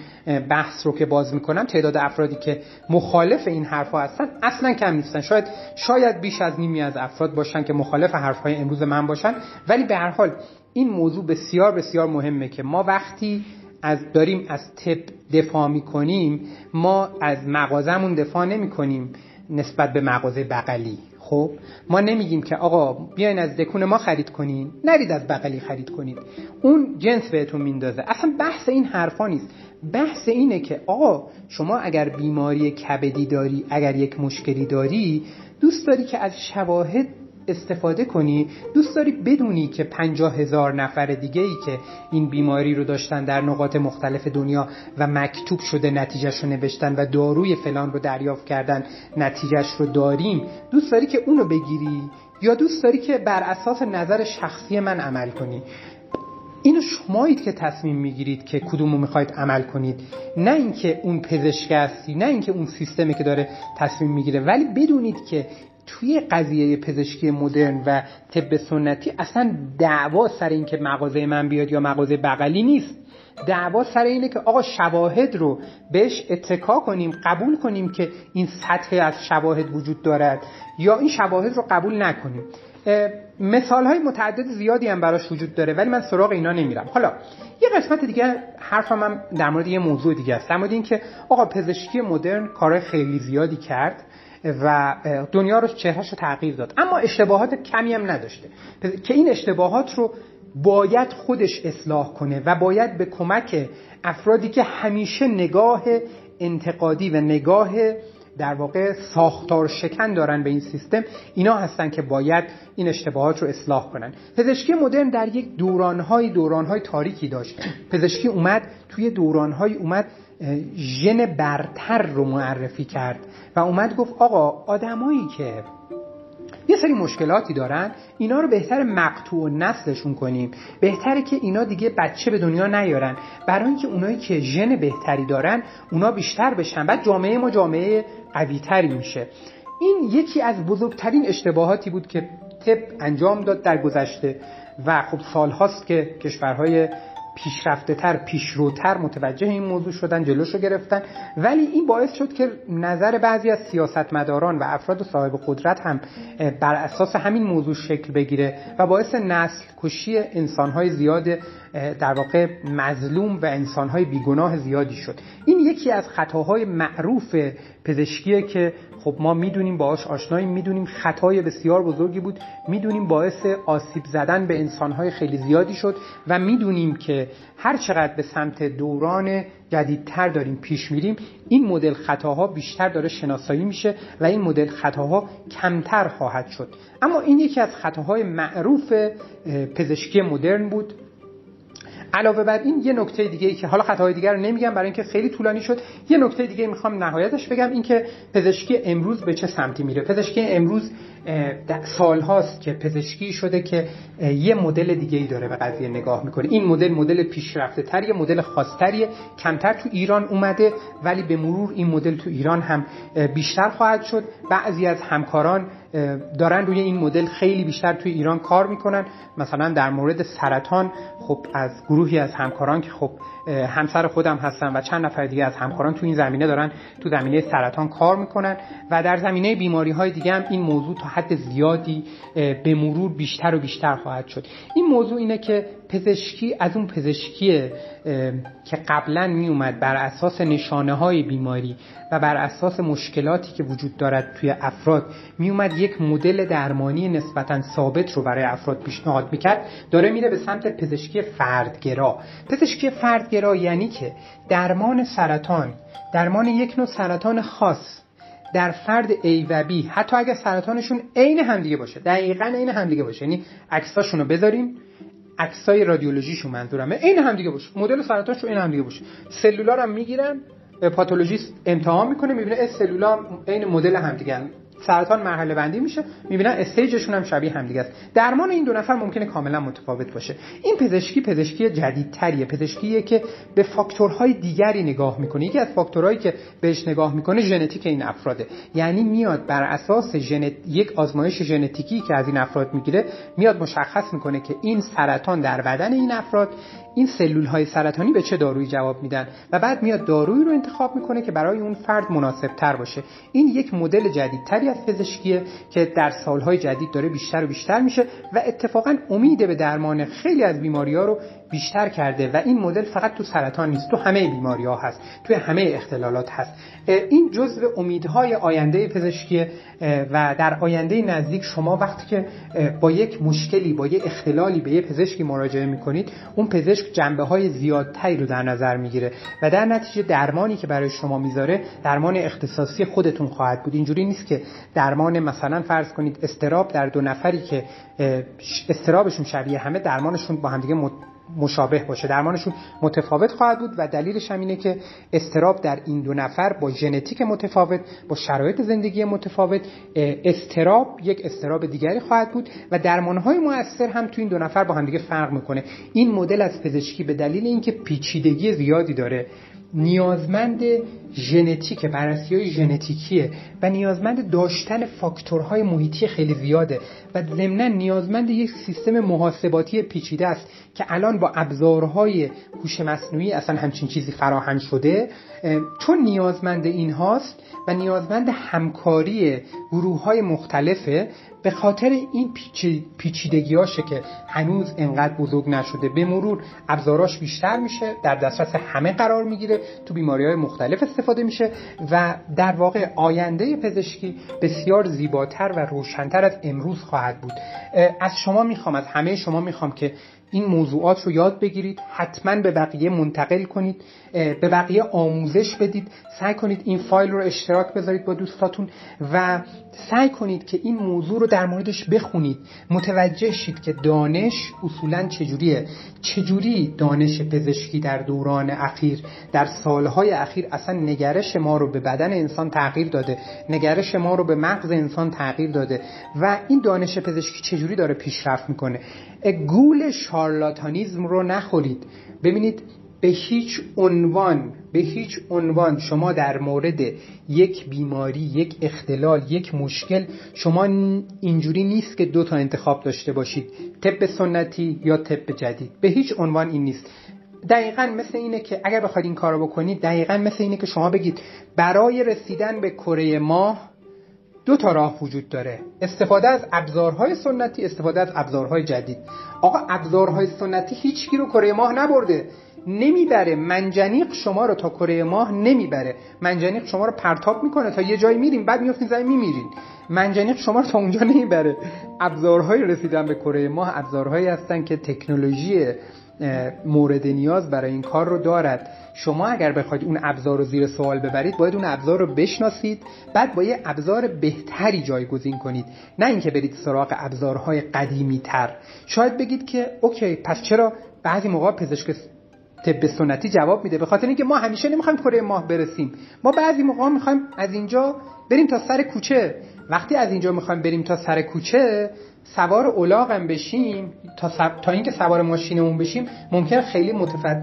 بحث رو که باز می‌کنم تعداد افرادی که مخالف این حرفها هستن اصلا کم نیستن. شاید شاید بیش از نیمی از افراد باشن که مخالف حرفهای امروز من باشن. ولی به هر حال این موضوع بسیار بسیار مهمه که ما وقتی از داریم از تپ دفاع می‌کنیم ما از مغازمون دفاع نمی کنیم نسبت به مغازه بغلی. خب ما نمیگیم که آقا بیاین از دکون ما خرید کنین. نرید از بغلی خرید کنید اون جنس بهتون میندازه. اصلا بحث این حرفا نیست. بحث اینه که آقا شما اگر بیماری کبدی داری اگر یک مشکلی داری دوست داری که از شواهد استفاده کنی دوست داری بدونی که پنجاه هزار نفر دیگه ای که این بیماری رو داشتن در نقاط مختلف دنیا و مکتوب شده نتیجهش رو نوشتن و داروی فلان رو دریافت کردن نتیجهش رو داریم. دوست داری که اونو بگیری؟ یا دوست داری که بر اساس نظر شخصی من عمل کنی؟ اینو شمایید که تصمیم می‌گیرید که کدومو می‌خواید عمل کنید. نه اینکه اون پزشک هستی نه اینکه اون سیستمی که داره تصمیم می‌گیره ولی بدونید که توی قضیه پزشکی مدرن و طب سنتی اصلا دعوا سر این که مغازه من بیاد یا مغازه بغلی نیست. دعوا سر اینه که آقا شواهد رو بهش اتکا کنیم قبول کنیم که این سطح از شواهد وجود دارد یا این شواهد رو قبول نکنیم. مثال های متعدد زیادی هم براش وجود داره ولی من سراغ اینا نمیرم. حالا یه قسمت دیگه حرفم هم در مورد یه موضوع دیگه است. در مورد اینکه آقا پزشکی مدرن کار خیلی زیادی کرد. و دنیا رو چهرهش رو تغییر داد. اما اشتباهات کمی هم نداشته. که این اشتباهات رو باید خودش اصلاح کنه و باید به کمک افرادی که همیشه نگاه انتقادی و نگاه در واقع ساختار شکن دارن به این سیستم اینا هستن که باید این اشتباهات رو اصلاح کنن. پزشکی مدرن در یک دورانهای دورانهای تاریکی داشت. پزشکی اومد توی دورانهای اومد ژن برتر رو معرفی کرد و اومد گفت آقا آدمایی که یه سری مشکلاتی دارن اینا رو بهتر مقطوع نسلشون کنیم. بهتره که اینا دیگه بچه به دنیا نیارن. برای اینکه اونایی که ژن بهتری دارن اونا بیشتر بشن. بعد جامعه ما جامعه قویتری میشه. این یکی از بزرگترین اشتباهاتی بود که طب انجام داد در گذشته. و خب سالهاست که کشورهای پیشرفته تر پیشروتر متوجه این موضوع شدن جلوش رو گرفتن. ولی این باعث شد که نظر بعضی از سیاستمداران و افراد صاحب قدرت هم بر اساس همین موضوع شکل بگیره و باعث نسل کشی انسانهای زیاد در واقع مظلوم و انسانهای بیگناه زیادی شد. این یکی از خطاهای معروف پزشکیه که خب ما می‌دونیم باهاش آشناییم می‌دونیم خطای بسیار بزرگی بود. می‌دونیم باعث آسیب زدن به انسانهای خیلی زیادی شد و می‌دونیم که هر چقدر به سمت دوران جدیدتر داریم پیش میریم این مدل خطاها بیشتر داره شناسایی میشه و این مدل خطاها کمتر خواهد شد. اما این یکی از خطاهای معروف پزشکی مدرن بود. علاوه بر این یه نکته دیگه ای که حالا خطاهای دیگر رو نمیگم برای اینکه خیلی طولانی شد یه نکته دیگه می‌خوام نهایتش بگم این که پزشکی امروز به چه سمتی میره؟ پزشکی امروز سال هاست که پزشکی شده که یه مدل دیگه ای داره به قضیه نگاه می‌کنه. این مدل مدل پیشرفته تریه مدل خاصتریه. کمتر تو ایران اومده ولی به مرور این مدل تو ایران هم بیشتر خواهد شد. بعضی از همکاران دارن روی این مدل خیلی بیشتر توی ایران کار می‌کنن. مثلا در مورد سرطان خب از گروهی از همکاران که خب همسر خودم هستن و چند نفر دیگه از همکاران تو این زمینه دارن تو زمینه سرطان کار می‌کنن و در زمینه بیماری های دیگه هم این موضوع تا حد زیادی به مرور بیشتر و بیشتر خواهد شد. این موضوع اینه که پزشکی از اون پزشکی که قبلا می اومد بر اساس نشانه های بیماری و بر اساس مشکلاتی که وجود دارد توی افراد می اومد یک مدل درمانی نسبتا ثابت رو برای افراد پیشنهاد می‌کرد. داره میره به سمت پزشکی فردگرا. پزشکی فردگرا یعنی که درمان سرطان درمان یک نوع سرطان خاص در فرد A و B. حتی اگر سرطانشون عین همدیگه باشه دقیقا عین همدیگه باشه. یعنی عکساشون رو بذاریم. عکسای رادیولوژیشون منظورمه. عین همدیگه باشه مدل سرطانش عین همدیگه باشه. سلولار هم می‌گیرن پاتولوژیست امتحان می‌کنه می‌بینه سلولا عین مدل همدیگه سرطان مرحله بندی میشه می‌بینن استیجشون هم شبیه همدیگه است. درمان این دو نفر ممکنه کاملا متفاوت باشه. این پزشکی پزشکی جدیدتریه. پزشکیه که به فاکتورهای دیگری نگاه می‌کنه. یکی از فاکتورهایی که بهش نگاه می‌کنه ژنتیک این افراده. یعنی میاد بر اساس ژنت... یک آزمایش ژنتیکی که از این افراد می‌گیره میاد مشخص می‌کنه که این سرطان در بدن این افراد این سلول های سرطانی به چه دارویی جواب میدن؟ و بعد میاد دارویی رو انتخاب می‌کنه که برای اون فرد مناسب تر باشه. این یک مدل جدیدتری از پزشکیه که در سالهای جدید داره بیشتر و بیشتر میشه و اتفاقا امید به درمان خیلی از بیماری ها رو بیشتر کرده و این مدل فقط تو سرطان نیست تو همه بیماری ها هست توی همه اختلالات هست. این جزء امیدهای آینده پزشکی و در آینده نزدیک شما وقتی که با یک مشکلی با یک اختلالی به یک پزشکی مراجعه می‌کنید اون پزشک جنبه های زیادتری رو در نظر می‌گیره و در نتیجه درمانی که برای شما می‌ذاره درمان اختصاصی خودتون خواهد بود. اینجوری نیست که درمان مثلا فرض کنید استراب در دو نفری که استرابشون شبیه همه درمانشون با همدیگه مشابه باشه. درمانشون متفاوت خواهد بود و دلیلش هم اینه که استراب در این دو نفر با ژنتیک متفاوت با شرایط زندگی متفاوت استراب یک استراب دیگری خواهد بود و درمانهای مؤثر هم تو این دو نفر با هم دیگه فرق می‌کنه. این مدل از پزشکی به دلیل اینکه پیچیدگی زیادی داره نیازمند ژنتیک بررسی های ژنتیکیه و نیازمند داشتن فاکتورهای محیطی خیلی زیاده و ضمنا نیازمند یک سیستم محاسباتی پیچیده است که الان با ابزارهای هوش مصنوعی اصلا همچین چیزی فراهم شده چون نیازمند این هاست و نیازمند همکاری گروه های مختلفه به خاطر این پیچیدگی هاشه که هنوز انقدر بزرگ نشده. به مرور ابزاراش بیشتر میشه در دسترس همه قرار می‌گیره تو بیماری های مختلف استفاده میشه و در واقع آینده پزشکی بسیار زیباتر و روشنتر از امروز خواهد بود. از شما می‌خوام از همه شما می‌خوام که این موضوعات رو یاد بگیرید. حتما به بقیه منتقل کنید. به بقیه آموزش بدید. سعی کنید این فایل رو اشتراک بذارید با دوستاتون و سعی کنید که این موضوع رو در موردش بخونید. متوجه شید که دانش اصولا چجوریه. چجوری دانش پزشکی در دوران اخیر در سالهای اخیر اصلا نگرش ما رو به بدن انسان تغییر داده نگرش ما رو به مغز انسان تغییر داده و این دانش پزشکی چجوری داره پیشرفت می‌کنه؟ گول شارلاتانیزم رو نخورید. ببینید به هیچ عنوان به هیچ عنوان شما در مورد یک بیماری یک اختلال یک مشکل شما اینجوری نیست که دو تا انتخاب داشته باشید طب سنتی یا طب جدید. به هیچ عنوان این نیست. دقیقا مثل اینه که اگر بخواید این کارو بکنید دقیقا مثل اینه که شما بگید برای رسیدن به کره ماه دو تا راه وجود داره. استفاده از ابزارهای سنتی استفاده از ابزارهای جدید. آقا ابزارهای سنتی هیچکی رو کره ماه نبرده. نمی‌بره. منجنیق شما رو تا کره ماه نمی‌بره. منجنیق شما رو پرتاب می‌کنه. تا یه جایی میریم بعد میفتین زمین میمیرین. منجنیق شما رو تا اونجا نمی‌بره. ابزارهای رسیدن به کره ماه ابزارهایی هستن که تکنولوژی مورد نیاز برای این کار رو دارد. شما اگر بخواید اون ابزار رو زیر سوال ببرید باید اون ابزار رو بشناسید. بعد با یه ابزار بهتری جایگزین کنید. نه اینکه برید سراغ ابزارهای قدیمی تر شاید بگید که اوکی پس چرا بعضی موقع پزشک طب سنتی جواب میده. به خاطر اینکه ما همیشه نمی‌خوایم کره ماه برسیم. ما بعضی موقع می‌خوایم از اینجا بریم تا سر کوچه. وقتی از اینجا می‌خوایم بریم تا سر کوچه سوار اولاغم بشیم. تا, تا اینکه سوار ماشینمون بشیم ممکن خیلی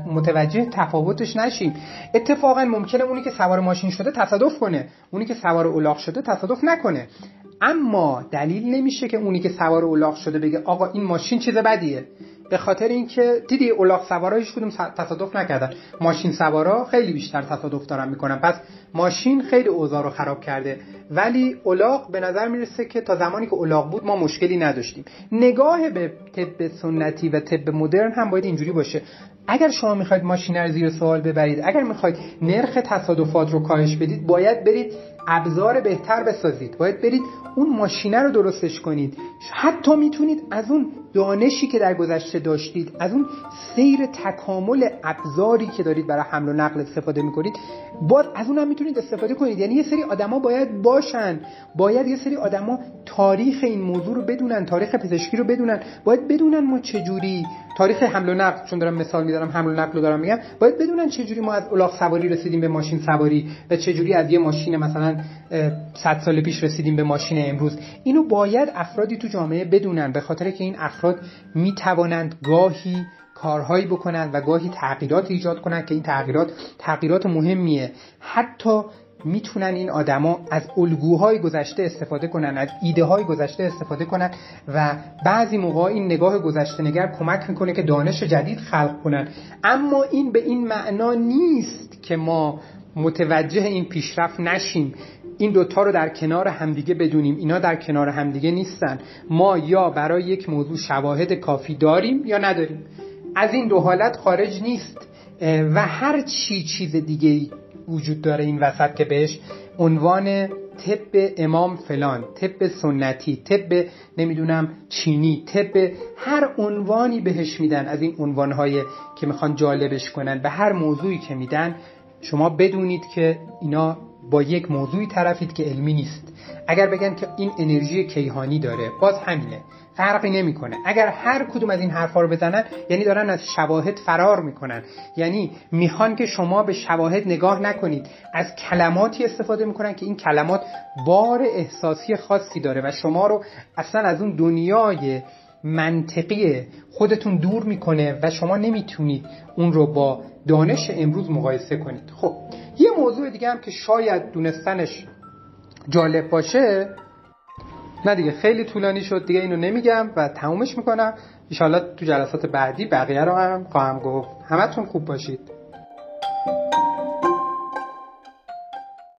متوجه تفاوتش نشیم. اتفاقا ممکنه اونی که سوار ماشین شده تصادف کنه. اونی که سوار اولاغ شده تصادف نکنه. اما دلیل نمیشه که اونی که سوار اولاغ شده بگه آقا این ماشین چیز بدیه. به خاطر اینکه دیدی الاغ سوارا هیچ کدوم تصادف نکردن. ماشین سوارا خیلی بیشتر تصادف دارن می‌کنن. پس ماشین خیلی اوضاع رو خراب کرده. ولی الاغ به نظر می‌رسه که تا زمانی که الاغ بود ما مشکلی نداشتیم. نگاه به طب سنتی و طب مدرن هم باید اینجوری باشه. اگر شما می‌خواید ماشین رو زیر سوال ببرید اگر می‌خواید نرخ تصادفات رو کاهش بدید باید برید ابزار بهتر بسازید. باید برید اون ماشینه رو درستش کنید. حتی می‌تونید از اون دانشی که در گذشته داشتید از اون سیر تکامل ابزاری که دارید برای حمل و نقل استفاده می‌کنید باز از اون هم می‌تونید استفاده کنید. یعنی یه سری آدما باید باشن. باید یه سری آدما تاریخ این موضوع رو بدونن تاریخ پزشکی رو بدونن. باید بدونن ما چجوری تاریخ حمل و نقل چون دارم مثال میدارم حمل و نقل رو دارم میگم. باید بدونن چجوری ما از الاغ سواری رسیدیم به ماشین سواری و چجوری از یه ماشین مثلا 100 سال پیش رسیدیم به ماشین امروز. اینو باید افرادی تو جامعه بدونن به خاطر که این افراد می‌توانند گاهی کارهایی بکنند و گاهی تغییرات ایجاد کنند که این تغییرات تغییرات مهمیه. حتی می‌تونن این آدما از الگوهای گذشته استفاده کنن از ایده های گذشته استفاده کنن و بعضی موقع این نگاه گذشته نگر کمک می‌کنه که دانش جدید خلق کنن. اما این به این معنا نیست که ما متوجه این پیشرفت نشیم. این دوتا رو در کنار همدیگه بدونیم. اینا در کنار همدیگه نیستن. ما یا برای یک موضوع شواهد کافی داریم یا نداریم. از این دو حالت خارج نیست. و هر چی چیز دیگه وجود داره این وسط که بهش عنوان طب امام فلان طب سنتی طب نمی‌دونم چینی طب هر عنوانی بهش میدن. از این عنوانهای که می‌خوان جالبش کنن به هر موضوعی که میدن شما بدونید که اینا با یک موضوعی طرفید که علمی نیست. اگر بگن که این انرژی کیهانی داره باز همینه. فرقی نمی‌کنه. اگر هر کدوم از این حرفا رو بزنن یعنی دارن از شواهد فرار می‌کنن. یعنی می‌خوان که شما به شواهد نگاه نکنید از کلماتی استفاده می‌کنن که این کلمات بار احساسی خاصی داره و شما رو اصلا از اون دنیای منطقی خودتون دور می‌کنه و شما نمی‌تونید اون رو با دانش امروز مقایسه کنید. خب یه موضوع دیگه هم که شاید دونستنش جالب باشه. نه دیگه خیلی طولانی شد دیگه اینو نمیگم و تمومش می‌کنم. ایشالله تو جلسات بعدی بقیه رو هم خواهم گفت. همتون خوب باشید.